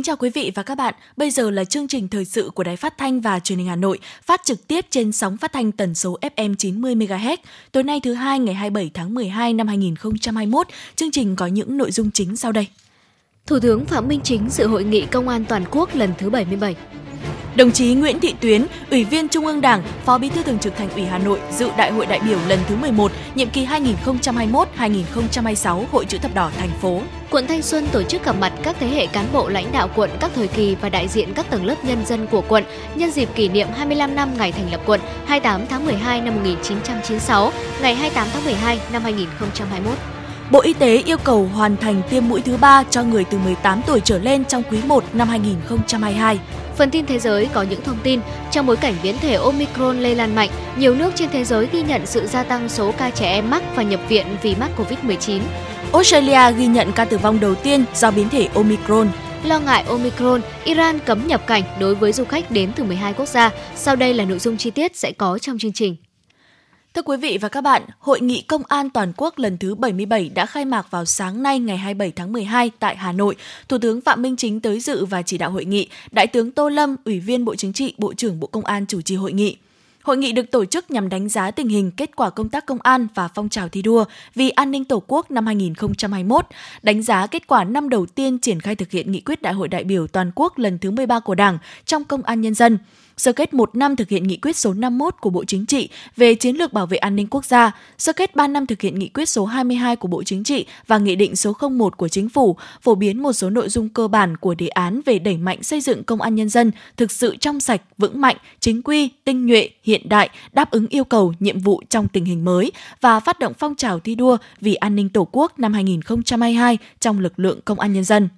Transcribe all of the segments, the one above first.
Kính chào quý vị và các bạn. Bây giờ là chương trình thời sự của Đài Phát thanh và Truyền hình Hà Nội, phát trực tiếp trên sóng phát thanh tần số FM 90 MHz. Tối nay thứ hai ngày 27 tháng 12 năm 2021, chương trình có những nội dung chính sau đây. Thủ tướng Phạm Minh Chính dự hội nghị công an toàn quốc lần thứ 77. Đồng chí Nguyễn Thị Tuyến, Ủy viên Trung ương Đảng, Phó Bí thư Thường trực Thành ủy Hà Nội dự Đại hội đại biểu lần thứ 11, nhiệm kỳ 2021-2026 Hội chữ thập đỏ thành phố. Quận Thanh Xuân tổ chức gặp mặt các thế hệ cán bộ lãnh đạo quận các thời kỳ và đại diện các tầng lớp nhân dân của quận nhân dịp kỷ niệm 25 năm ngày thành lập quận 28 tháng 12 năm 1996, ngày 28 tháng 12 năm 2021. Bộ Y tế yêu cầu hoàn thành tiêm mũi thứ ba cho người từ 18 tuổi trở lên trong quý 1 năm 2022. Phần tin thế giới có những thông tin trong bối cảnh biến thể Omicron lây lan mạnh, nhiều nước trên thế giới ghi nhận sự gia tăng số ca trẻ em mắc và nhập viện vì mắc Covid-19. Australia ghi nhận ca tử vong đầu tiên do biến thể Omicron. Lo ngại Omicron, Iran cấm nhập cảnh đối với du khách đến từ 12 quốc gia. Sau đây là nội dung chi tiết sẽ có trong chương trình. Thưa quý vị và các bạn, Hội nghị Công an Toàn quốc lần thứ 77 đã khai mạc vào sáng nay ngày 27 tháng 12 tại Hà Nội. Thủ tướng Phạm Minh Chính tới dự và chỉ đạo hội nghị. Đại tướng Tô Lâm, Ủy viên Bộ Chính trị, Bộ trưởng Bộ Công an chủ trì hội nghị. Hội nghị được tổ chức nhằm đánh giá tình hình kết quả công tác công an và phong trào thi đua vì an ninh Tổ quốc năm 2021, đánh giá kết quả năm đầu tiên triển khai thực hiện nghị quyết Đại hội đại biểu toàn quốc lần thứ 13 của Đảng trong công an nhân dân sơ kết một năm thực hiện nghị quyết số 51 của Bộ Chính trị về chiến lược bảo vệ an ninh quốc gia, sơ kết 3 năm thực hiện nghị quyết số 22 của Bộ Chính trị và nghị định số 01 của Chính phủ, phổ biến một số nội dung cơ bản của đề án về đẩy mạnh xây dựng công an nhân dân thực sự trong sạch, vững mạnh, chính quy, tinh nhuệ, hiện đại, đáp ứng yêu cầu, nhiệm vụ trong tình hình mới và phát động phong trào thi đua vì an ninh Tổ quốc năm 2022 trong lực lượng công an nhân dân.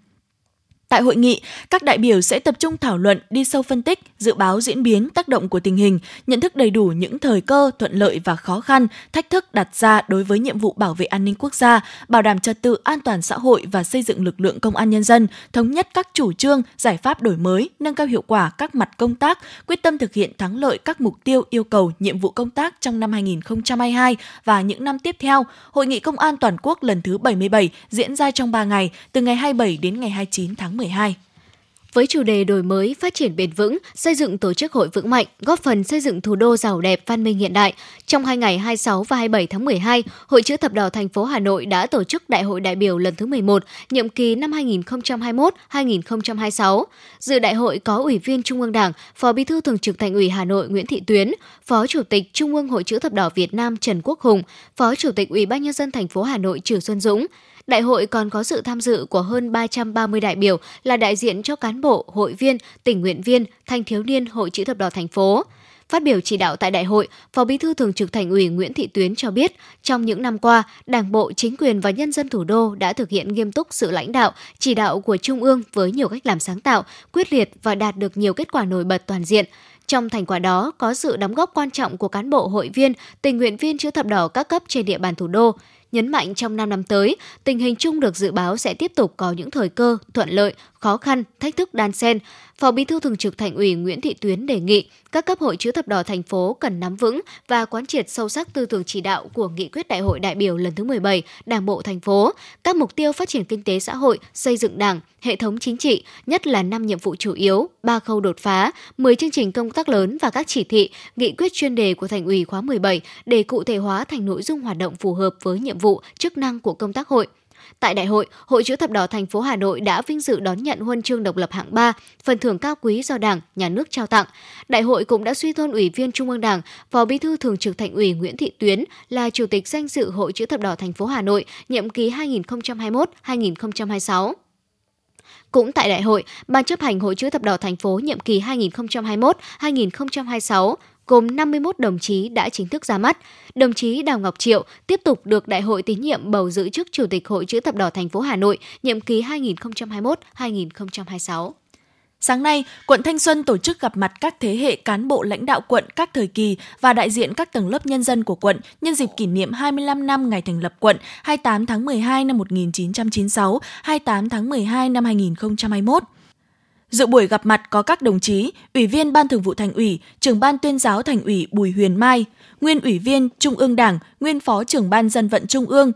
Tại hội nghị, các đại biểu sẽ tập trung thảo luận, đi sâu phân tích, dự báo diễn biến, tác động của tình hình, nhận thức đầy đủ những thời cơ, thuận lợi và khó khăn, thách thức đặt ra đối với nhiệm vụ bảo vệ an ninh quốc gia, bảo đảm trật tự an toàn xã hội và xây dựng lực lượng công an nhân dân, thống nhất các chủ trương, giải pháp đổi mới, nâng cao hiệu quả các mặt công tác, quyết tâm thực hiện thắng lợi các mục tiêu, yêu cầu, nhiệm vụ công tác trong năm 2022 và những năm tiếp theo. Hội nghị công an toàn quốc lần thứ 77 diễn ra trong 3 ngày, từ ngày 27 đến ngày 29 tháng 10. 12. Với chủ đề đổi mới, phát triển bền vững, xây dựng tổ chức hội vững mạnh, góp phần xây dựng thủ đô giàu đẹp, văn minh hiện đại, trong hai ngày 26 và 27 tháng 12, Hội chữ thập đỏ thành phố Hà Nội đã tổ chức Đại hội đại biểu lần thứ 11, nhiệm kỳ năm 2021-2026. Dự đại hội có Ủy viên Trung ương Đảng, Phó Bí thư Thường trực Thành ủy Hà Nội Nguyễn Thị Tuyến, Phó Chủ tịch Trung ương Hội chữ thập đỏ Việt Nam Trần Quốc Hùng, Phó Chủ tịch Ủy ban nhân dân thành phố Hà Nội Trử Xuân Dũng. Đại hội còn có sự tham dự của hơn 330 đại biểu là đại diện cho cán bộ, hội viên, tình nguyện viên, thanh thiếu niên Hội chữ thập đỏ thành phố. Phát biểu chỉ đạo tại đại hội, Phó Bí thư Thường trực Thành ủy Nguyễn Thị Tuyến cho biết, trong những năm qua, Đảng bộ, chính quyền và nhân dân thủ đô đã thực hiện nghiêm túc sự lãnh đạo, chỉ đạo của Trung ương với nhiều cách làm sáng tạo, quyết liệt và đạt được nhiều kết quả nổi bật toàn diện. Trong thành quả đó có sự đóng góp quan trọng của cán bộ hội viên, tình nguyện viên chữ thập đỏ các cấp trên địa bàn thủ đô nhấn mạnh trong 5 năm tới, tình hình chung được dự báo sẽ tiếp tục có những thời cơ, thuận lợi, khó khăn, thách thức đan xen. Phó Bí thư Thường trực Thành ủy Nguyễn Thị Tuyến đề nghị các cấp hội chữ thập đỏ thành phố cần nắm vững và quán triệt sâu sắc tư tưởng chỉ đạo của nghị quyết đại hội đại biểu lần thứ 17 Đảng bộ thành phố, các mục tiêu phát triển kinh tế xã hội, xây dựng Đảng, hệ thống chính trị, nhất là năm nhiệm vụ chủ yếu, ba khâu đột phá, 10 chương trình công tác lớn và các chỉ thị, nghị quyết chuyên đề của Thành ủy khóa 17 để cụ thể hóa thành nội dung hoạt động phù hợp với nhiệm vụ, chức năng của công tác hội. Tại đại hội, Hội chữ thập đỏ thành phố Hà Nội đã vinh dự đón nhận huân chương độc lập hạng 3, phần thưởng cao quý do Đảng, Nhà nước trao tặng. Đại hội cũng đã suy tôn Ủy viên Trung ương Đảng, Phó Bí thư Thường trực Thành ủy Nguyễn Thị Tuyến là Chủ tịch danh dự Hội chữ thập đỏ thành phố Hà Nội nhiệm kỳ 2021-2026. Cũng tại đại hội, Ban chấp hành Hội chữ thập đỏ thành phố nhiệm kỳ 2021-2026 gồm 51 đồng chí đã chính thức ra mắt. Đồng chí Đào Ngọc Triệu tiếp tục được Đại hội tín nhiệm bầu giữ chức Chủ tịch Hội chữ thập đỏ thành phố Hà Nội nhiệm kỳ 2021-2026. Sáng nay, quận Thanh Xuân tổ chức gặp mặt các thế hệ cán bộ lãnh đạo quận các thời kỳ và đại diện các tầng lớp nhân dân của quận nhân dịp kỷ niệm 25 năm ngày thành lập quận 28 tháng 12 năm 1996, 28 tháng 12 năm 2021. Dự buổi gặp mặt có các đồng chí, Ủy viên Ban Thường vụ Thành ủy, Trưởng ban Tuyên giáo Thành ủy Bùi Huyền Mai, Nguyên Ủy viên Trung ương Đảng, Nguyên Phó Trưởng ban Dân vận Trung ương,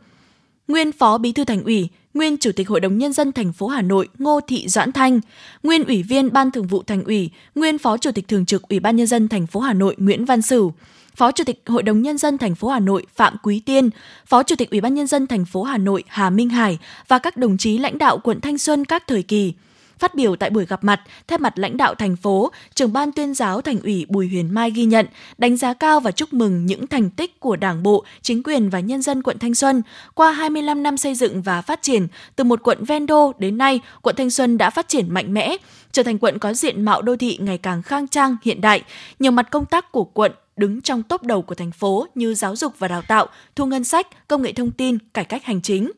Nguyên Phó Bí thư Thành ủy, nguyên Chủ tịch Hội đồng Nhân dân thành phố Hà Nội Ngô Thị Doãn Thanh, nguyên Ủy viên Ban Thường vụ Thành ủy, nguyên Phó Chủ tịch Thường trực Ủy ban Nhân dân thành phố Hà Nội Nguyễn Văn Sửu, Phó Chủ tịch Hội đồng Nhân dân thành phố Hà Nội Phạm Quý Tiên, Phó Chủ tịch Ủy ban Nhân dân thành phố Hà Nội Hà Minh Hải và các đồng chí lãnh đạo quận Thanh Xuân các thời kỳ – Phát biểu tại buổi gặp mặt, thay mặt lãnh đạo thành phố, trưởng ban tuyên giáo thành ủy Bùi Huyền Mai ghi nhận, đánh giá cao và chúc mừng những thành tích của Đảng bộ, chính quyền và nhân dân quận Thanh Xuân. Qua 25 năm xây dựng và phát triển, từ một quận ven đô đến nay, quận Thanh Xuân đã phát triển mạnh mẽ, trở thành quận có diện mạo đô thị ngày càng khang trang, hiện đại. Nhiều mặt công tác của quận đứng trong top đầu của thành phố như giáo dục và đào tạo, thu ngân sách, công nghệ thông tin, cải cách hành chính.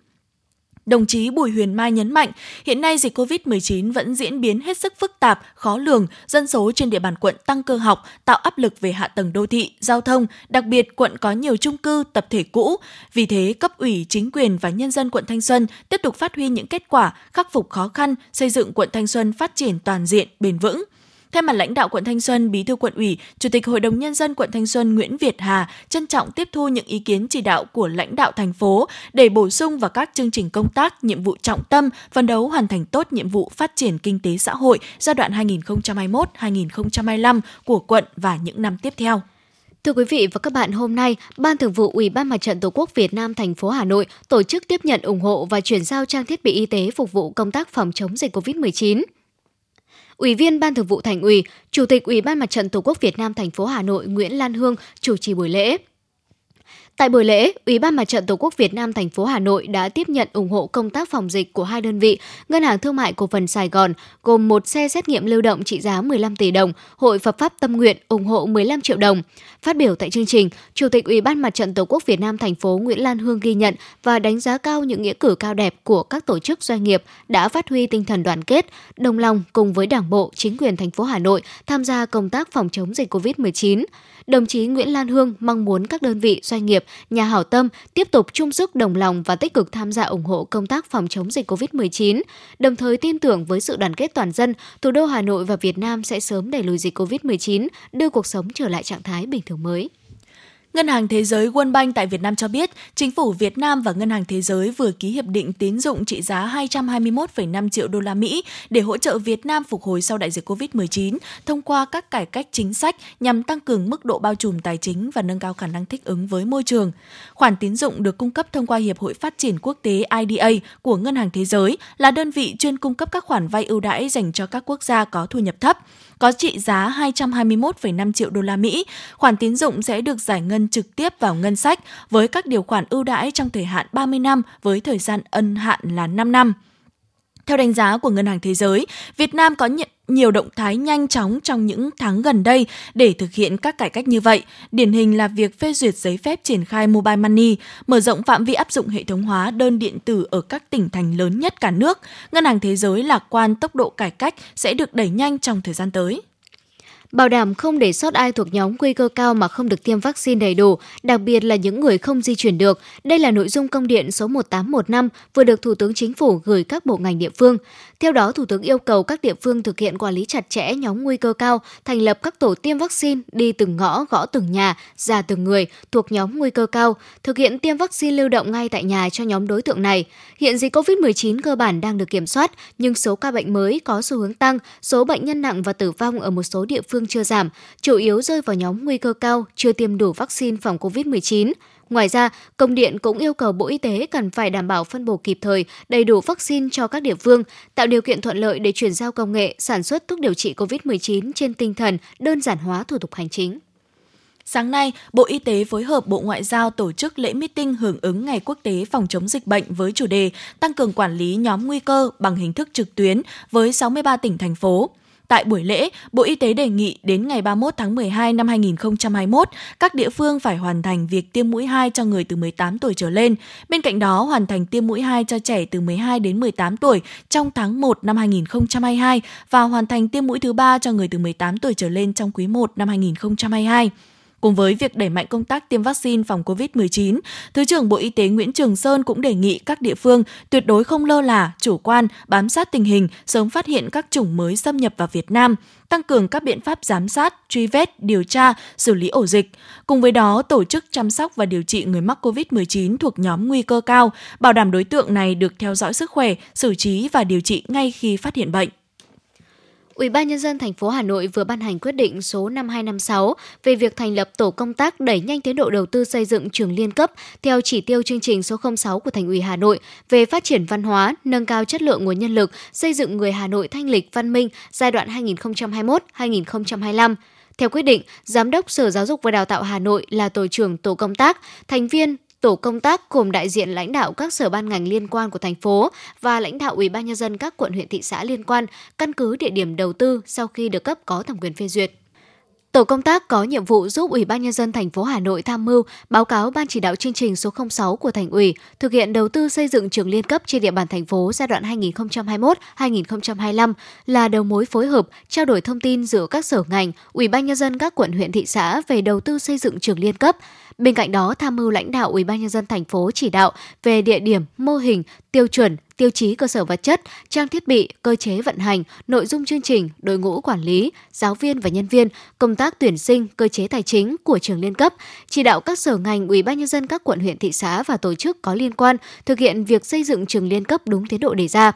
Đồng chí Bùi Huyền Mai nhấn mạnh, hiện nay dịch COVID-19 vẫn diễn biến hết sức phức tạp, khó lường, dân số trên địa bàn quận tăng cơ học, tạo áp lực về hạ tầng đô thị, giao thông, đặc biệt quận có nhiều chung cư, tập thể cũ. Vì thế, cấp ủy, chính quyền và nhân dân quận Thanh Xuân tiếp tục phát huy những kết quả, khắc phục khó khăn, xây dựng quận Thanh Xuân phát triển toàn diện, bền vững. Thay mặt lãnh đạo quận Thanh Xuân, Bí thư quận ủy, Chủ tịch Hội đồng nhân dân quận Thanh Xuân Nguyễn Việt Hà trân trọng tiếp thu những ý kiến chỉ đạo của lãnh đạo thành phố để bổ sung vào các chương trình công tác, nhiệm vụ trọng tâm, phấn đấu hoàn thành tốt nhiệm vụ phát triển kinh tế xã hội giai đoạn 2021-2025 của quận và những năm tiếp theo. Thưa quý vị và các bạn, hôm nay, Ban Thường vụ Ủy ban Mặt trận Tổ quốc Việt Nam thành phố Hà Nội tổ chức tiếp nhận ủng hộ và chuyển giao trang thiết bị y tế phục vụ công tác phòng chống dịch COVID-19. Ủy viên Ban Thường vụ Thành ủy, Chủ tịch Ủy ban Mặt trận Tổ quốc Việt Nam thành phố Hà Nội Nguyễn Lan Hương chủ trì buổi lễ. Tại buổi lễ, Ủy ban Mặt trận Tổ quốc Việt Nam thành phố Hà Nội đã tiếp nhận ủng hộ công tác phòng dịch của hai đơn vị, Ngân hàng Thương mại Cổ phần Sài Gòn gồm một xe xét nghiệm lưu động trị giá 15 tỷ đồng, Hội Phật pháp Tâm nguyện ủng hộ 15 triệu đồng. Phát biểu tại chương trình, Chủ tịch Ủy ban Mặt trận Tổ quốc Việt Nam thành phố Nguyễn Lan Hương ghi nhận và đánh giá cao những nghĩa cử cao đẹp của các tổ chức doanh nghiệp đã phát huy tinh thần đoàn kết, đồng lòng cùng với Đảng bộ, chính quyền thành phố Hà Nội tham gia công tác phòng chống dịch COVID-19 đồng chí Nguyễn Lan Hương mong muốn các đơn vị, doanh nghiệp, nhà hảo tâm tiếp tục chung sức đồng lòng và tích cực tham gia ủng hộ công tác phòng chống dịch COVID-19, đồng thời tin tưởng với sự đoàn kết toàn dân, thủ đô Hà Nội và Việt Nam sẽ sớm đẩy lùi dịch COVID-19, đưa cuộc sống trở lại trạng thái bình thường mới. Ngân hàng Thế giới World Bank tại Việt Nam cho biết, chính phủ Việt Nam và Ngân hàng Thế giới vừa ký hiệp định tín dụng trị giá 221,5 triệu đô la Mỹ để hỗ trợ Việt Nam phục hồi sau đại dịch COVID-19 thông qua các cải cách chính sách nhằm tăng cường mức độ bao trùm tài chính và nâng cao khả năng thích ứng với môi trường. Khoản tín dụng được cung cấp thông qua Hiệp hội Phát triển Quốc tế IDA của Ngân hàng Thế giới là đơn vị chuyên cung cấp các khoản vay ưu đãi dành cho các quốc gia có thu nhập thấp có trị giá 221,5 triệu đô la Mỹ. Khoản tín dụng sẽ được giải ngân trực tiếp vào ngân sách với các điều khoản ưu đãi trong thời hạn 30 năm với thời gian ân hạn là 5 năm. Theo đánh giá của Ngân hàng Thế giới, Việt Nam có nhận nhiều động thái nhanh chóng trong những tháng gần đây để thực hiện các cải cách như vậy. Điển hình là việc phê duyệt giấy phép triển khai mobile money, mở rộng phạm vi áp dụng hệ thống hóa đơn điện tử ở các tỉnh thành lớn nhất cả nước. Ngân hàng Thế giới lạc quan tốc độ cải cách sẽ được đẩy nhanh trong thời gian tới bảo đảm không để sót ai thuộc nhóm nguy cơ cao mà không được tiêm vaccine đầy đủ, đặc biệt là những người không di chuyển được. Đây là nội dung công điện số 1815 vừa được Thủ tướng Chính phủ gửi các bộ ngành địa phương. Theo đó, Thủ tướng yêu cầu các địa phương thực hiện quản lý chặt chẽ nhóm nguy cơ cao, thành lập các tổ tiêm vaccine đi từng ngõ, gõ từng nhà, ra từng người thuộc nhóm nguy cơ cao, thực hiện tiêm vaccine lưu động ngay tại nhà cho nhóm đối tượng này. Hiện dịch COVID-19 cơ bản đang được kiểm soát, nhưng số ca bệnh mới có xu hướng tăng, số bệnh nhân nặng và tử vong ở một số địa phương chưa giảm, chủ yếu rơi vào nhóm nguy cơ cao, chưa tiêm đủ vaccine phòng COVID-19. Ngoài ra, công điện cũng yêu cầu Bộ Y tế cần phải đảm bảo phân bổ kịp thời, đầy đủ vaccine cho các địa phương, tạo điều kiện thuận lợi để chuyển giao công nghệ, sản xuất thuốc điều trị COVID-19 trên tinh thần đơn giản hóa thủ tục hành chính. Sáng nay, Bộ Y tế phối hợp Bộ Ngoại giao tổ chức lễ meeting hưởng ứng Ngày Quốc tế phòng chống dịch bệnh với chủ đề Tăng cường quản lý nhóm nguy cơ bằng hình thức trực tuyến với 63 tỉnh thành phố. Tại buổi lễ, Bộ Y tế đề nghị đến ngày 31 tháng 12 năm 2021, các địa phương phải hoàn thành việc tiêm mũi 2 cho người từ 18 tuổi trở lên. Bên cạnh đó, hoàn thành tiêm mũi 2 cho trẻ từ 12 đến 18 tuổi trong tháng 1 năm 2022 và hoàn thành tiêm mũi thứ 3 cho người từ 18 tuổi trở lên trong quý 1 năm 2022. Cùng với việc đẩy mạnh công tác tiêm vaccine phòng COVID-19, Thứ trưởng Bộ Y tế Nguyễn Trường Sơn cũng đề nghị các địa phương tuyệt đối không lơ là, chủ quan, bám sát tình hình, sớm phát hiện các chủng mới xâm nhập vào Việt Nam, tăng cường các biện pháp giám sát, truy vết, điều tra, xử lý ổ dịch. Cùng với đó, tổ chức chăm sóc và điều trị người mắc COVID-19 thuộc nhóm nguy cơ cao, bảo đảm đối tượng này được theo dõi sức khỏe, xử trí và điều trị ngay khi phát hiện bệnh. Ủy ban nhân dân thành phố Hà Nội vừa ban hành quyết định số 5256 về việc thành lập tổ công tác đẩy nhanh tiến độ đầu tư xây dựng trường liên cấp theo chỉ tiêu chương trình số 06 của Thành ủy Hà Nội về phát triển văn hóa, nâng cao chất lượng nguồn nhân lực, xây dựng người Hà Nội thanh lịch văn minh giai đoạn 2021-2025. Theo quyết định, Giám đốc Sở Giáo dục và Đào tạo Hà Nội là tổ trưởng tổ công tác, thành viên tổ công tác gồm đại diện lãnh đạo các sở ban ngành liên quan của thành phố và lãnh đạo Ủy ban nhân dân các quận huyện thị xã liên quan căn cứ địa điểm đầu tư sau khi được cấp có thẩm quyền phê duyệt. Tổ công tác có nhiệm vụ giúp Ủy ban nhân dân thành phố Hà Nội tham mưu báo cáo ban chỉ đạo chương trình số 06 của thành ủy thực hiện đầu tư xây dựng trường liên cấp trên địa bàn thành phố giai đoạn 2021-2025 là đầu mối phối hợp, trao đổi thông tin giữa các sở ngành, Ủy ban nhân dân các quận huyện thị xã về đầu tư xây dựng trường liên cấp Bên cạnh đó, tham mưu lãnh đạo Ủy ban nhân dân thành phố chỉ đạo về địa điểm, mô hình, tiêu chuẩn, tiêu chí cơ sở vật chất, trang thiết bị, cơ chế vận hành, nội dung chương trình, đội ngũ quản lý, giáo viên và nhân viên, công tác tuyển sinh, cơ chế tài chính của trường liên cấp, chỉ đạo các sở ngành, ủy ban nhân dân các quận huyện thị xã và tổ chức có liên quan thực hiện việc xây dựng trường liên cấp đúng tiến độ đề ra.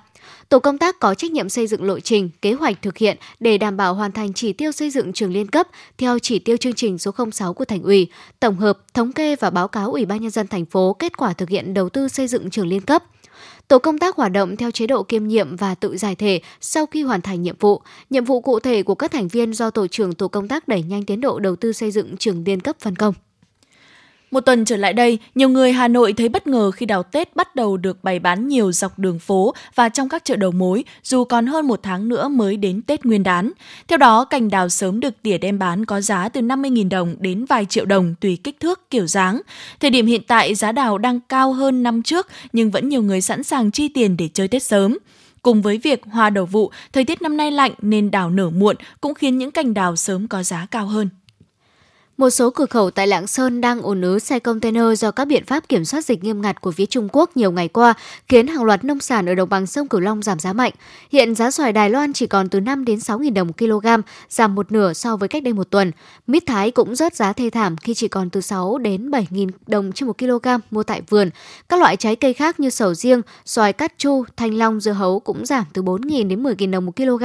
Tổ công tác có trách nhiệm xây dựng lộ trình, kế hoạch thực hiện để đảm bảo hoàn thành chỉ tiêu xây dựng trường liên cấp theo chỉ tiêu chương trình số 06 của thành ủy, tổng hợp, thống kê và báo cáo Ủy ban nhân dân thành phố kết quả thực hiện đầu tư xây dựng trường liên cấp. Tổ công tác hoạt động theo chế độ kiêm nhiệm và tự giải thể sau khi hoàn thành nhiệm vụ. Nhiệm vụ cụ thể của các thành viên do tổ trưởng tổ công tác đẩy nhanh tiến độ đầu tư xây dựng trường liên cấp phân công. Một tuần trở lại đây, nhiều người Hà Nội thấy bất ngờ khi đào Tết bắt đầu được bày bán nhiều dọc đường phố và trong các chợ đầu mối, dù còn hơn một tháng nữa mới đến Tết Nguyên đán. Theo đó, cành đào sớm được tỉa đem bán có giá từ 50.000 đồng đến vài triệu đồng tùy kích thước, kiểu dáng. Thời điểm hiện tại, giá đào đang cao hơn năm trước, nhưng vẫn nhiều người sẵn sàng chi tiền để chơi Tết sớm. Cùng với việc hoa đầu vụ, thời tiết năm nay lạnh nên đào nở muộn cũng khiến những cành đào sớm có giá cao hơn. Một số cửa khẩu tại Lạng Sơn đang ùn ứ xe container do các biện pháp kiểm soát dịch nghiêm ngặt của phía Trung Quốc nhiều ngày qua, khiến hàng loạt nông sản ở đồng bằng sông Cửu Long giảm giá mạnh. Hiện giá xoài Đài Loan chỉ còn từ 5 đến 6 000 đồng một kg, giảm một nửa so với cách đây một tuần. Mít Thái cũng rớt giá thê thảm khi chỉ còn từ 6 đến 7 000 đồng trên một kg mua tại vườn. Các loại trái cây khác như sầu riêng, xoài cát chu, thanh long, dưa hấu cũng giảm từ 4 000 đến 10 000 đồng một kg.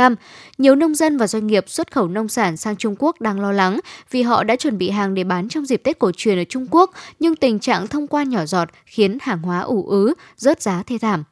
Nhiều nông dân và doanh nghiệp xuất khẩu nông sản sang Trung Quốc đang lo lắng vì họ đã chuẩn bị hàng để bán trong dịp Tết cổ truyền ở Trung Quốc, nhưng tình trạng thông quan nhỏ giọt khiến hàng hóa ủ ứ, rớt giá thê thảm.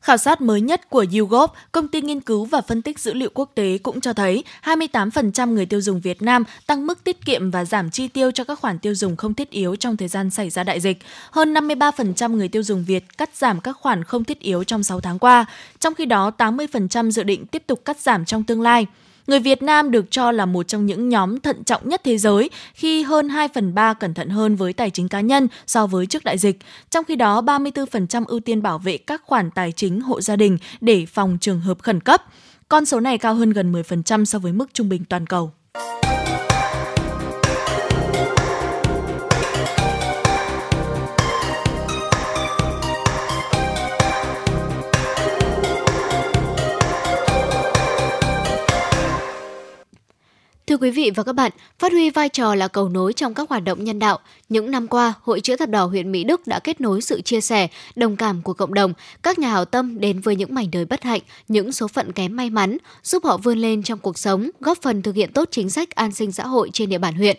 Khảo sát mới nhất của YouGov, công ty nghiên cứu và phân tích dữ liệu quốc tế cũng cho thấy 28% người tiêu dùng Việt Nam tăng mức tiết kiệm và giảm chi tiêu cho các khoản tiêu dùng không thiết yếu trong thời gian xảy ra đại dịch. Hơn 53% người tiêu dùng Việt cắt giảm các khoản không thiết yếu trong 6 tháng qua, trong khi đó 80% dự định tiếp tục cắt giảm trong tương lai. Người Việt Nam được cho là một trong những nhóm thận trọng nhất thế giới khi hơn 2 phần 3 cẩn thận hơn với tài chính cá nhân so với trước đại dịch. Trong khi đó, 34% ưu tiên bảo vệ các khoản tài chính hộ gia đình để phòng trường hợp khẩn cấp. Con số này cao hơn gần 10% so với mức trung bình toàn cầu. Thưa quý vị và các bạn, phát huy vai trò là cầu nối trong các hoạt động nhân đạo, những năm qua, Hội chữ thập đỏ huyện Mỹ Đức đã kết nối sự chia sẻ, đồng cảm của cộng đồng, các nhà hảo tâm đến với những mảnh đời bất hạnh, những số phận kém may mắn, giúp họ vươn lên trong cuộc sống, góp phần thực hiện tốt chính sách an sinh xã hội trên địa bàn huyện.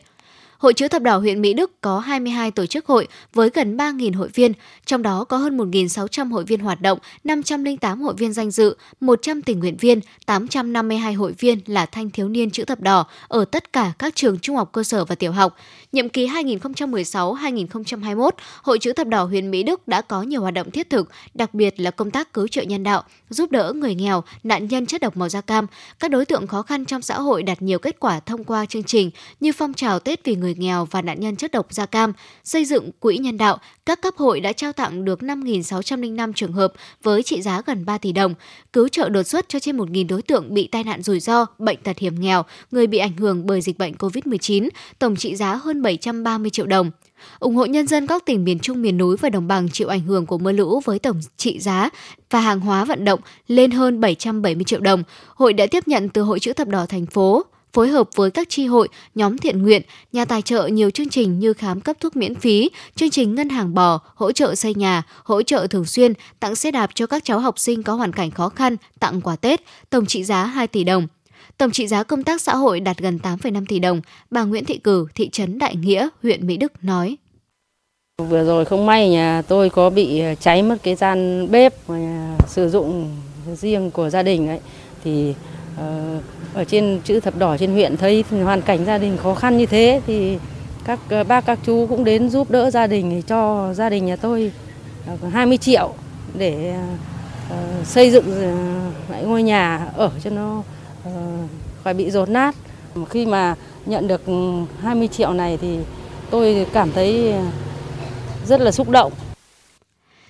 Hội chữ thập đỏ huyện Mỹ Đức có 22 tổ chức hội với gần 3.000 hội viên, trong đó có hơn 1.600 hội viên hoạt động, 508 hội viên danh dự, 100 tình nguyện viên, 852 hội viên là thanh thiếu niên chữ thập đỏ ở tất cả các trường trung học cơ sở và tiểu học. Nhiệm kỳ 2016-2021, Hội chữ thập đỏ huyện Mỹ Đức đã có nhiều hoạt động thiết thực, đặc biệt là công tác cứu trợ nhân đạo, giúp đỡ người nghèo, nạn nhân chất độc màu da cam. Các đối tượng khó khăn trong xã hội đạt nhiều kết quả thông qua chương trình như phong trào Tết vì người nghèo và nạn nhân chất độc da cam, xây dựng quỹ nhân đạo. Các cấp hội đã trao tặng được 5.605 trường hợp với trị giá gần 3 tỷ đồng, cứu trợ đột xuất cho trên 1.000 đối tượng bị tai nạn rủi ro, bệnh tật hiểm nghèo, người bị ảnh hưởng bởi dịch bệnh COVID-19, tổng trị giá hơn 730 triệu đồng ủng hộ nhân dân các tỉnh miền Trung miền núi và đồng bằng chịu ảnh hưởng của mưa lũ với tổng trị giá và hàng hóa vận động lên hơn 770 triệu đồng. Hội đã tiếp nhận từ Hội chữ thập đỏ thành phố phối hợp với các tri hội, nhóm thiện nguyện, nhà tài trợ nhiều chương trình như khám cấp thuốc miễn phí, chương trình ngân hàng bò, hỗ trợ xây nhà, hỗ trợ thường xuyên, tặng xe đạp cho các cháu học sinh có hoàn cảnh khó khăn, tặng quà Tết, tổng trị giá 2 tỷ đồng. Tổng trị giá công tác xã hội đạt gần 8,5 tỷ đồng, bà Nguyễn Thị Cử, thị trấn Đại Nghĩa, huyện Mỹ Đức nói. Vừa rồi không may nhà tôi có bị ờ, cháy mất cái gian bếp ờ, sử dụng riêng của gia đình ấy thì ờ, ở trên chữ thập đỏ trên huyện thấy hoàn cảnh gia đình khó khăn như thế thì các bác các chú cũng đến giúp đỡ gia đình cho gia đình nhà tôi 20 triệu để xây dựng lại ngôi nhà ở cho nó Ờ, khỏi bị rột nát. Khi mà nhận được 20 triệu này thì tôi cảm thấy rất là xúc động.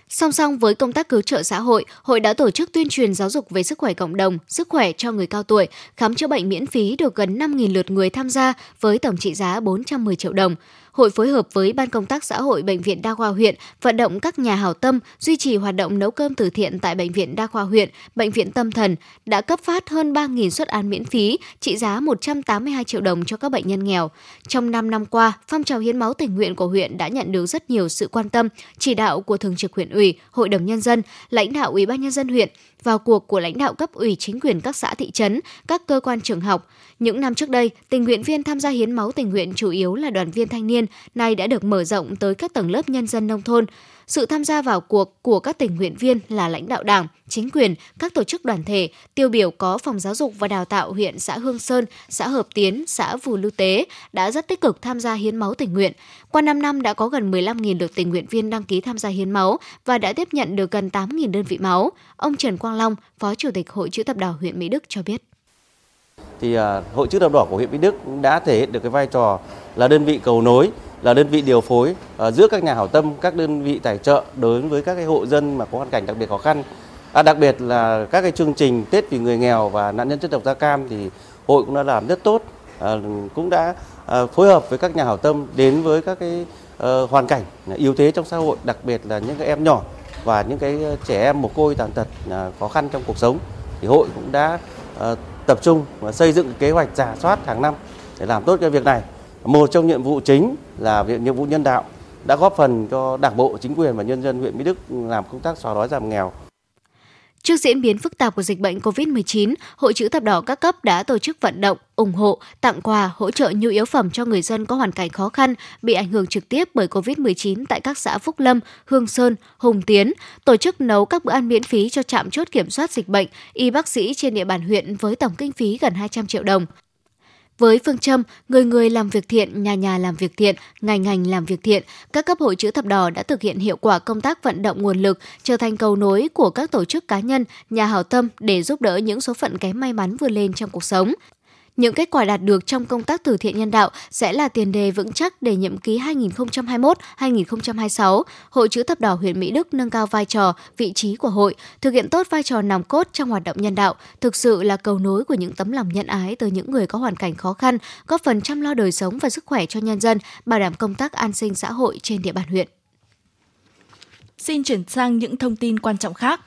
Song song với công tác cứu trợ xã hội, hội đã tổ chức tuyên truyền giáo dục về sức khỏe cộng đồng, sức khỏe cho người cao tuổi, khám chữa bệnh miễn phí được gần 5.000 lượt người tham gia với tổng trị giá 410 triệu đồng. Hội phối hợp với Ban công tác xã hội Bệnh viện Đa khoa huyện vận động các nhà hảo tâm duy trì hoạt động nấu cơm từ thiện tại Bệnh viện Đa khoa huyện, Bệnh viện Tâm thần, đã cấp phát hơn 3.000 suất ăn miễn phí, trị giá 182 triệu đồng cho các bệnh nhân nghèo. Trong 5 năm qua, phong trào hiến máu tình nguyện của huyện đã nhận được rất nhiều sự quan tâm, chỉ đạo của Thường trực huyện ủy, Hội đồng Nhân dân, lãnh đạo Ủy ban Nhân dân huyện, vào cuộc của lãnh đạo cấp ủy chính quyền các xã thị trấn, các cơ quan trường học. Những năm trước đây, tình nguyện viên tham gia hiến máu tình nguyện chủ yếu là đoàn viên thanh niên, nay đã được mở rộng tới các tầng lớp nhân dân nông thôn. Sự tham gia vào cuộc của các tình nguyện viên là lãnh đạo Đảng, chính quyền, các tổ chức đoàn thể, tiêu biểu có phòng giáo dục và đào tạo huyện xã Hương Sơn, xã Hợp Tiến, xã Vù Lưu Tế đã rất tích cực tham gia hiến máu tình nguyện. Qua 5 năm đã có gần 15.000 lượt tình nguyện viên đăng ký tham gia hiến máu và đã tiếp nhận được gần 8.000 đơn vị máu. Ông Trần Quang Long, Phó Chủ tịch Hội chữ thập đỏ huyện Mỹ Đức cho biết. Thì uh, Hội chữ thập đỏ của huyện Mỹ Đức đã thể hiện được cái vai trò là đơn vị cầu nối là đơn vị điều phối uh, giữa các nhà hảo tâm, các đơn vị tài trợ đối với các cái hộ dân mà có hoàn cảnh đặc biệt khó khăn. À, đặc biệt là các cái chương trình Tết vì người nghèo và nạn nhân chất độc da cam thì hội cũng đã làm rất tốt, uh, cũng đã uh, phối hợp với các nhà hảo tâm đến với các cái uh, hoàn cảnh yếu thế trong xã hội, đặc biệt là những cái em nhỏ và những cái trẻ em mồ côi tàn tật khó khăn trong cuộc sống. Thì hội cũng đã tập trung và xây dựng kế hoạch giả soát hàng năm để làm tốt cái việc này. Một trong nhiệm vụ chính là việc nhiệm vụ nhân đạo đã góp phần cho Đảng bộ, chính quyền và nhân dân huyện Mỹ Đức làm công tác xóa đói giảm nghèo. Trước diễn biến phức tạp của dịch bệnh COVID-19, Hội chữ thập đỏ các cấp đã tổ chức vận động, ủng hộ, tặng quà, hỗ trợ nhu yếu phẩm cho người dân có hoàn cảnh khó khăn bị ảnh hưởng trực tiếp bởi COVID-19 tại các xã Phúc Lâm, Hương Sơn, Hùng Tiến, tổ chức nấu các bữa ăn miễn phí cho trạm chốt kiểm soát dịch bệnh, y bác sĩ trên địa bàn huyện với tổng kinh phí gần 200 triệu đồng. Với phương châm người người làm việc thiện, nhà nhà làm việc thiện, ngành ngành làm việc thiện, các cấp hội chữ thập đỏ đã thực hiện hiệu quả công tác vận động nguồn lực, trở thành cầu nối của các tổ chức cá nhân, nhà hảo tâm để giúp đỡ những số phận kém may mắn vươn lên trong cuộc sống. Những kết quả đạt được trong công tác từ thiện nhân đạo sẽ là tiền đề vững chắc để nhiệm ký 2021-2026, Hội chữ thập đỏ huyện Mỹ Đức nâng cao vai trò, vị trí của hội, thực hiện tốt vai trò nòng cốt trong hoạt động nhân đạo, thực sự là cầu nối của những tấm lòng nhân ái từ những người có hoàn cảnh khó khăn, góp phần chăm lo đời sống và sức khỏe cho nhân dân, bảo đảm công tác an sinh xã hội trên địa bàn huyện. Xin chuyển sang những thông tin quan trọng khác.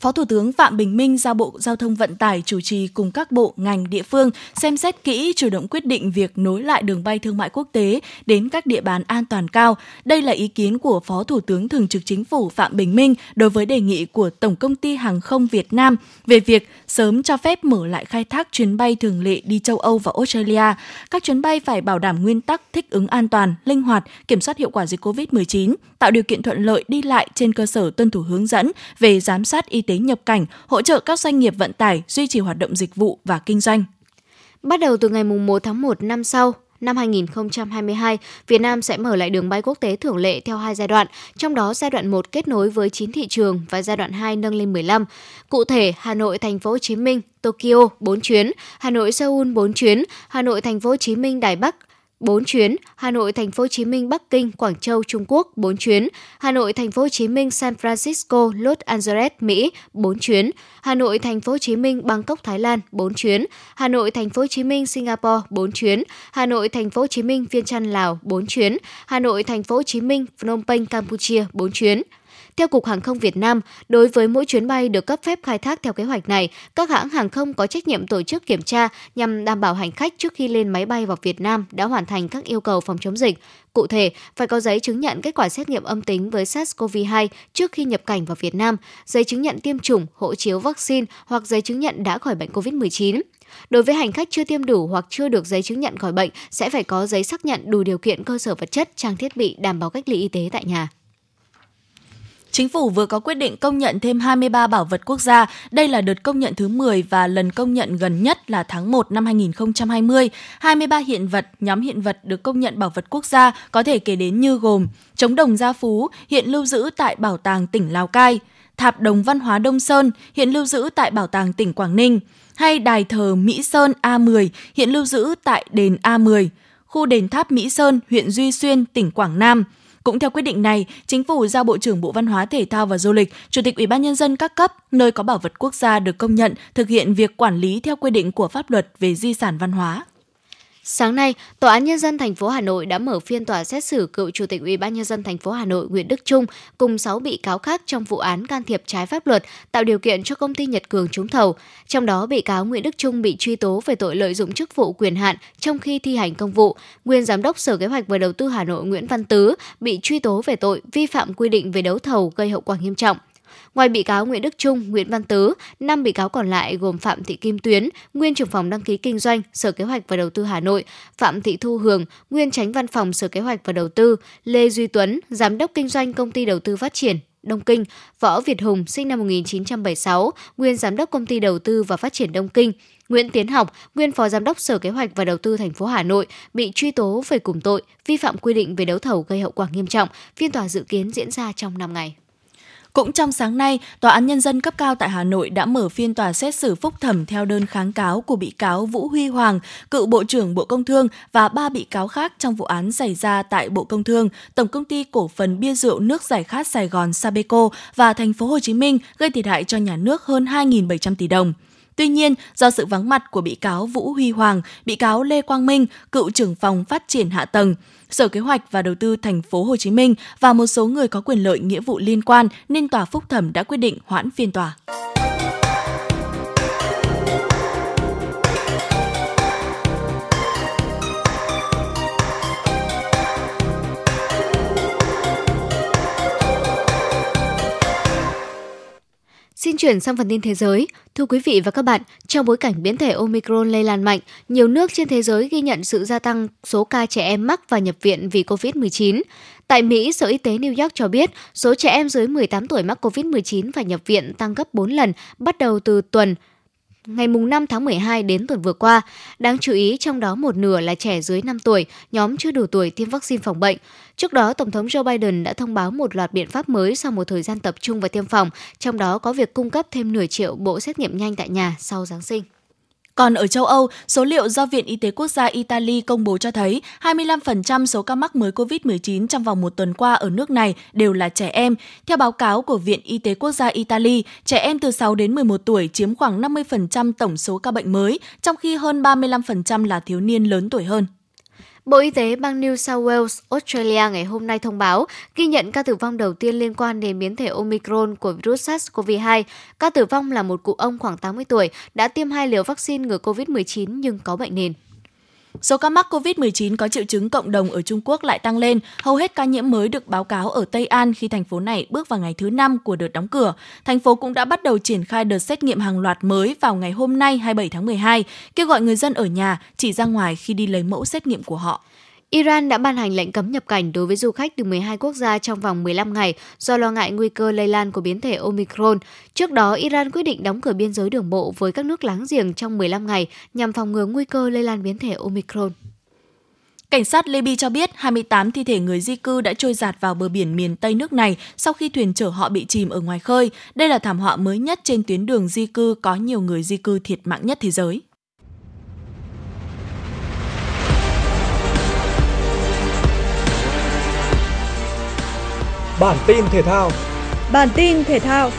Phó Thủ tướng Phạm Bình Minh giao Bộ Giao thông Vận tải chủ trì cùng các bộ, ngành, địa phương xem xét kỹ chủ động quyết định việc nối lại đường bay thương mại quốc tế đến các địa bàn an toàn cao. Đây là ý kiến của Phó Thủ tướng Thường trực Chính phủ Phạm Bình Minh đối với đề nghị của Tổng Công ty Hàng không Việt Nam về việc sớm cho phép mở lại khai thác chuyến bay thường lệ đi châu Âu và Australia. Các chuyến bay phải bảo đảm nguyên tắc thích ứng an toàn, linh hoạt, kiểm soát hiệu quả dịch COVID-19, tạo điều kiện thuận lợi đi lại trên cơ sở tuân thủ hướng dẫn về giám sát y tế nhập cảnh, hỗ trợ các doanh nghiệp vận tải duy trì hoạt động dịch vụ và kinh doanh. Bắt đầu từ ngày 1 tháng 1 năm sau, năm 2022, Việt Nam sẽ mở lại đường bay quốc tế thường lệ theo hai giai đoạn, trong đó giai đoạn 1 kết nối với 9 thị trường và giai đoạn 2 nâng lên 15. Cụ thể, Hà Nội, Thành phố Hồ Chí Minh, Tokyo 4 chuyến, Hà Nội Seoul 4 chuyến, Hà Nội Thành phố Hồ Chí Minh Đài Bắc 4 chuyến, Hà Nội, Thành phố Hồ Chí Minh, Bắc Kinh, Quảng Châu, Trung Quốc 4 chuyến, Hà Nội, Thành phố Hồ Chí Minh, San Francisco, Los Angeles, Mỹ 4 chuyến, Hà Nội, Thành phố Hồ Chí Minh, Bangkok, Thái Lan 4 chuyến, Hà Nội, Thành phố Hồ Chí Minh, Singapore 4 chuyến, Hà Nội, Thành phố Hồ Chí Minh, Viên Chăn, Lào 4 chuyến, Hà Nội, Thành phố Hồ Chí Minh, Phnom Penh, Campuchia 4 chuyến. Theo Cục Hàng không Việt Nam, đối với mỗi chuyến bay được cấp phép khai thác theo kế hoạch này, các hãng hàng không có trách nhiệm tổ chức kiểm tra nhằm đảm bảo hành khách trước khi lên máy bay vào Việt Nam đã hoàn thành các yêu cầu phòng chống dịch. Cụ thể, phải có giấy chứng nhận kết quả xét nghiệm âm tính với SARS-CoV-2 trước khi nhập cảnh vào Việt Nam, giấy chứng nhận tiêm chủng, hộ chiếu vaccine hoặc giấy chứng nhận đã khỏi bệnh COVID-19. Đối với hành khách chưa tiêm đủ hoặc chưa được giấy chứng nhận khỏi bệnh sẽ phải có giấy xác nhận đủ điều kiện cơ sở vật chất, trang thiết bị đảm bảo cách ly y tế tại nhà. Chính phủ vừa có quyết định công nhận thêm 23 bảo vật quốc gia. Đây là đợt công nhận thứ 10 và lần công nhận gần nhất là tháng 1 năm 2020. 23 hiện vật, nhóm hiện vật được công nhận bảo vật quốc gia có thể kể đến như gồm Trống đồng Gia Phú, hiện lưu giữ tại Bảo tàng tỉnh Lào Cai, tháp đồng văn hóa Đông Sơn, hiện lưu giữ tại Bảo tàng tỉnh Quảng Ninh, hay đài thờ Mỹ Sơn A10, hiện lưu giữ tại đền A10, khu đền tháp Mỹ Sơn, huyện Duy Xuyên, tỉnh Quảng Nam – cũng theo quyết định này, chính phủ giao Bộ trưởng Bộ Văn hóa Thể thao và Du lịch, Chủ tịch Ủy ban nhân dân các cấp nơi có bảo vật quốc gia được công nhận thực hiện việc quản lý theo quy định của pháp luật về di sản văn hóa. Sáng nay, Tòa án nhân dân thành phố Hà Nội đã mở phiên tòa xét xử cựu Chủ tịch Ủy ban nhân dân thành phố Hà Nội Nguyễn Đức Trung cùng 6 bị cáo khác trong vụ án can thiệp trái pháp luật, tạo điều kiện cho công ty Nhật Cường trúng thầu. Trong đó, bị cáo Nguyễn Đức Trung bị truy tố về tội lợi dụng chức vụ quyền hạn trong khi thi hành công vụ. Nguyên giám đốc Sở Kế hoạch và Đầu tư Hà Nội Nguyễn Văn Tứ bị truy tố về tội vi phạm quy định về đấu thầu gây hậu quả nghiêm trọng. Ngoài bị cáo Nguyễn Đức Trung, Nguyễn Văn Tứ, 5 bị cáo còn lại gồm Phạm Thị Kim Tuyến, nguyên trưởng phòng đăng ký kinh doanh, Sở Kế hoạch và Đầu tư Hà Nội, Phạm Thị Thu Hường, nguyên tránh văn phòng Sở Kế hoạch và Đầu tư, Lê Duy Tuấn, giám đốc kinh doanh công ty đầu tư phát triển Đông Kinh, Võ Việt Hùng sinh năm 1976, nguyên giám đốc công ty đầu tư và phát triển Đông Kinh, Nguyễn Tiến Học, nguyên phó giám đốc Sở Kế hoạch và Đầu tư thành phố Hà Nội bị truy tố về cùng tội vi phạm quy định về đấu thầu gây hậu quả nghiêm trọng. Phiên tòa dự kiến diễn ra trong 5 ngày. Cũng trong sáng nay, Tòa án Nhân dân cấp cao tại Hà Nội đã mở phiên tòa xét xử phúc thẩm theo đơn kháng cáo của bị cáo Vũ Huy Hoàng, cựu Bộ trưởng Bộ Công Thương và ba bị cáo khác trong vụ án xảy ra tại Bộ Công Thương, Tổng công ty cổ phần bia rượu nước giải khát Sài Gòn Sabeco và thành phố Hồ Chí Minh gây thiệt hại cho nhà nước hơn 2.700 tỷ đồng. Tuy nhiên, do sự vắng mặt của bị cáo Vũ Huy Hoàng, bị cáo Lê Quang Minh, cựu trưởng phòng phát triển hạ tầng, Sở Kế hoạch và Đầu tư thành phố Hồ Chí Minh và một số người có quyền lợi nghĩa vụ liên quan nên tòa phúc thẩm đã quyết định hoãn phiên tòa. Xin chuyển sang phần tin thế giới. Thưa quý vị và các bạn, trong bối cảnh biến thể Omicron lây lan mạnh, nhiều nước trên thế giới ghi nhận sự gia tăng số ca trẻ em mắc và nhập viện vì COVID-19. Tại Mỹ, Sở Y tế New York cho biết số trẻ em dưới 18 tuổi mắc COVID-19 và nhập viện tăng gấp 4 lần bắt đầu từ tuần ngày 5 tháng 12 đến tuần vừa qua. Đáng chú ý, trong đó một nửa là trẻ dưới 5 tuổi, nhóm chưa đủ tuổi tiêm vaccine phòng bệnh. Trước đó, Tổng thống Joe Biden đã thông báo một loạt biện pháp mới sau một thời gian tập trung vào tiêm phòng, trong đó có việc cung cấp thêm nửa triệu bộ xét nghiệm nhanh tại nhà sau Giáng sinh. Còn ở châu Âu, số liệu do Viện Y tế Quốc gia Italy công bố cho thấy 25% số ca mắc mới COVID-19 trong vòng một tuần qua ở nước này đều là trẻ em. Theo báo cáo của Viện Y tế Quốc gia Italy, trẻ em từ 6 đến 11 tuổi chiếm khoảng 50% tổng số ca bệnh mới, trong khi hơn 35% là thiếu niên lớn tuổi hơn. Bộ Y tế bang New South Wales, Australia ngày hôm nay thông báo ghi nhận ca tử vong đầu tiên liên quan đến biến thể Omicron của virus SARS-CoV-2. Ca tử vong là một cụ ông khoảng 80 tuổi đã tiêm hai liều vaccine ngừa COVID-19 nhưng có bệnh nền. Số ca mắc COVID-19 có triệu chứng cộng đồng ở Trung Quốc lại tăng lên. Hầu hết ca nhiễm mới được báo cáo ở Tây An khi thành phố này bước vào ngày thứ 5 của đợt đóng cửa. Thành phố cũng đã bắt đầu triển khai đợt xét nghiệm hàng loạt mới vào ngày hôm nay 27 tháng 12, kêu gọi người dân ở nhà chỉ ra ngoài khi đi lấy mẫu xét nghiệm của họ. Iran đã ban hành lệnh cấm nhập cảnh đối với du khách từ 12 quốc gia trong vòng 15 ngày do lo ngại nguy cơ lây lan của biến thể Omicron. Trước đó, Iran quyết định đóng cửa biên giới đường bộ với các nước láng giềng trong 15 ngày nhằm phòng ngừa nguy cơ lây lan biến thể Omicron. Cảnh sát Libya cho biết 28 thi thể người di cư đã trôi giạt vào bờ biển miền Tây nước này sau khi thuyền chở họ bị chìm ở ngoài khơi. Đây là thảm họa mới nhất trên tuyến đường di cư có nhiều người di cư thiệt mạng nhất thế giới. Bản tin thể thao. Bản tin thể thao.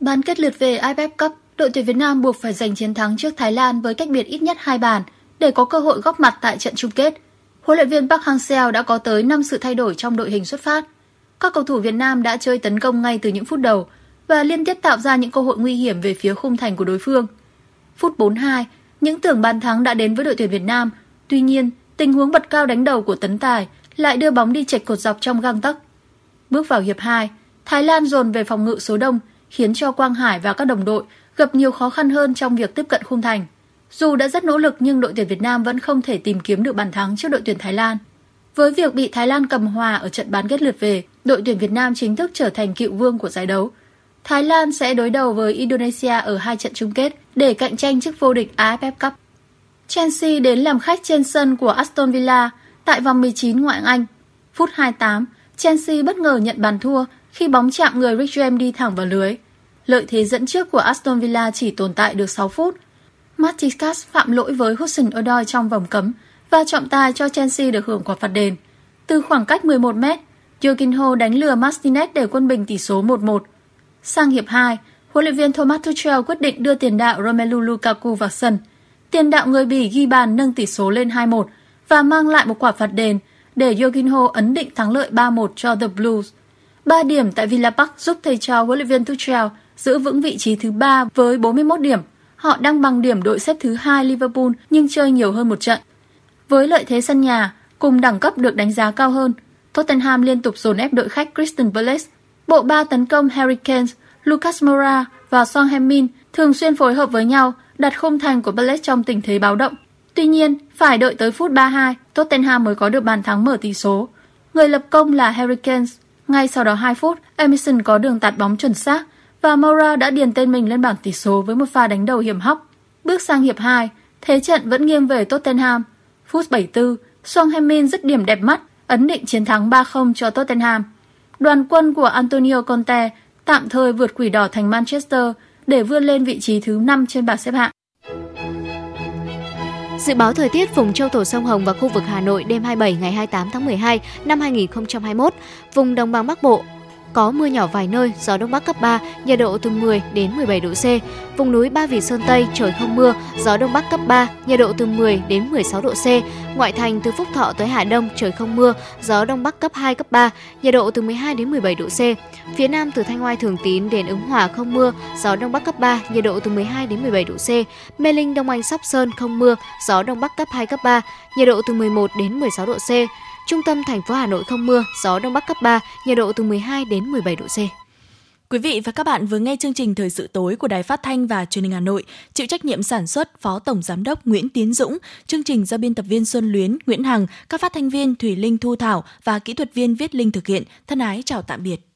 Bán kết lượt về AFF Cup, đội tuyển Việt Nam buộc phải giành chiến thắng trước Thái Lan với cách biệt ít nhất hai bàn để có cơ hội góp mặt tại trận chung kết. Huấn luyện viên Park Hang-seo đã có tới 5 sự thay đổi trong đội hình xuất phát. Các cầu thủ Việt Nam đã chơi tấn công ngay từ những phút đầu và liên tiếp tạo ra những cơ hội nguy hiểm về phía khung thành của đối phương. Phút 42, những tưởng bàn thắng đã đến với đội tuyển Việt Nam. Tuy nhiên, tình huống bật cao đánh đầu của Tấn Tài lại đưa bóng đi chệch cột dọc trong gang tấc. Bước vào hiệp 2, Thái Lan dồn về phòng ngự số đông, khiến cho Quang Hải và các đồng đội gặp nhiều khó khăn hơn trong việc tiếp cận khung thành. Dù đã rất nỗ lực nhưng đội tuyển Việt Nam vẫn không thể tìm kiếm được bàn thắng trước đội tuyển Thái Lan. Với việc bị Thái Lan cầm hòa ở trận bán kết lượt về, đội tuyển Việt Nam chính thức trở thành cựu vương của giải đấu. Thái Lan sẽ đối đầu với Indonesia ở hai trận chung kết để cạnh tranh chức vô địch AFF Cup. Chelsea đến làm khách trên sân của Aston Villa tại vòng 19 ngoại Anh. Phút 28, Chelsea bất ngờ nhận bàn thua khi bóng chạm người Rick James đi thẳng vào lưới. Lợi thế dẫn trước của Aston Villa chỉ tồn tại được 6 phút. Martinez phạm lỗi với Hudson Odoi trong vòng cấm và trọng tài cho Chelsea được hưởng quả phạt đền. Từ khoảng cách 11 mét, Jorginho đánh lừa Martinez để quân bình tỷ số 1-1. Sang hiệp 2, huấn luyện viên Thomas Tuchel quyết định đưa tiền đạo Romelu Lukaku vào sân. Tiền đạo người Bỉ ghi bàn nâng tỷ số lên 2-1 và mang lại một quả phạt đền để Jorginho ấn định thắng lợi 3-1 cho The Blues. 3 điểm tại Villa Park giúp thầy trò huấn luyện viên Tuchel giữ vững vị trí thứ 3 với 41 điểm. Họ đang bằng điểm đội xếp thứ 2 Liverpool nhưng chơi nhiều hơn một trận. Với lợi thế sân nhà, cùng đẳng cấp được đánh giá cao hơn, Tottenham liên tục dồn ép đội khách Crystal Palace Bộ ba tấn công Harry Kane, Lucas Moura và Son Heung-min thường xuyên phối hợp với nhau đặt khung thành của Palace trong tình thế báo động. Tuy nhiên, phải đợi tới phút 32, Tottenham mới có được bàn thắng mở tỷ số. Người lập công là Harry Kane. Ngay sau đó 2 phút, Emerson có đường tạt bóng chuẩn xác và Moura đã điền tên mình lên bảng tỷ số với một pha đánh đầu hiểm hóc. Bước sang hiệp 2, thế trận vẫn nghiêng về Tottenham. Phút 74, Son Heung-min dứt điểm đẹp mắt, ấn định chiến thắng 3-0 cho Tottenham đoàn quân của Antonio Conte tạm thời vượt quỷ đỏ thành Manchester để vươn lên vị trí thứ 5 trên bảng xếp hạng. Dự báo thời tiết vùng châu thổ sông Hồng và khu vực Hà Nội đêm 27 ngày 28 tháng 12 năm 2021, vùng đồng bằng Bắc Bộ có mưa nhỏ vài nơi, gió đông bắc cấp 3, nhiệt độ từ 10 đến 17 độ C. Vùng núi Ba Vì Sơn Tây trời không mưa, gió đông bắc cấp 3, nhiệt độ từ 10 đến 16 độ C. Ngoại thành từ Phúc Thọ tới Hà Đông trời không mưa, gió đông bắc cấp 2 cấp 3, nhiệt độ từ 12 đến 17 độ C. Phía Nam từ Thanh Oai Thường Tín đến Ứng Hòa không mưa, gió đông bắc cấp 3, nhiệt độ từ 12 đến 17 độ C. Mê Linh Đông Anh Sóc Sơn không mưa, gió đông bắc cấp 2 cấp 3, nhiệt độ từ 11 đến 16 độ C. Trung tâm thành phố Hà Nội không mưa, gió đông bắc cấp 3, nhiệt độ từ 12 đến 17 độ C. Quý vị và các bạn vừa nghe chương trình Thời sự tối của Đài Phát thanh và Truyền hình Hà Nội, chịu trách nhiệm sản xuất Phó Tổng giám đốc Nguyễn Tiến Dũng, chương trình do biên tập viên Xuân Luyến, Nguyễn Hằng, các phát thanh viên Thủy Linh Thu Thảo và kỹ thuật viên Viết Linh thực hiện. Thân ái chào tạm biệt.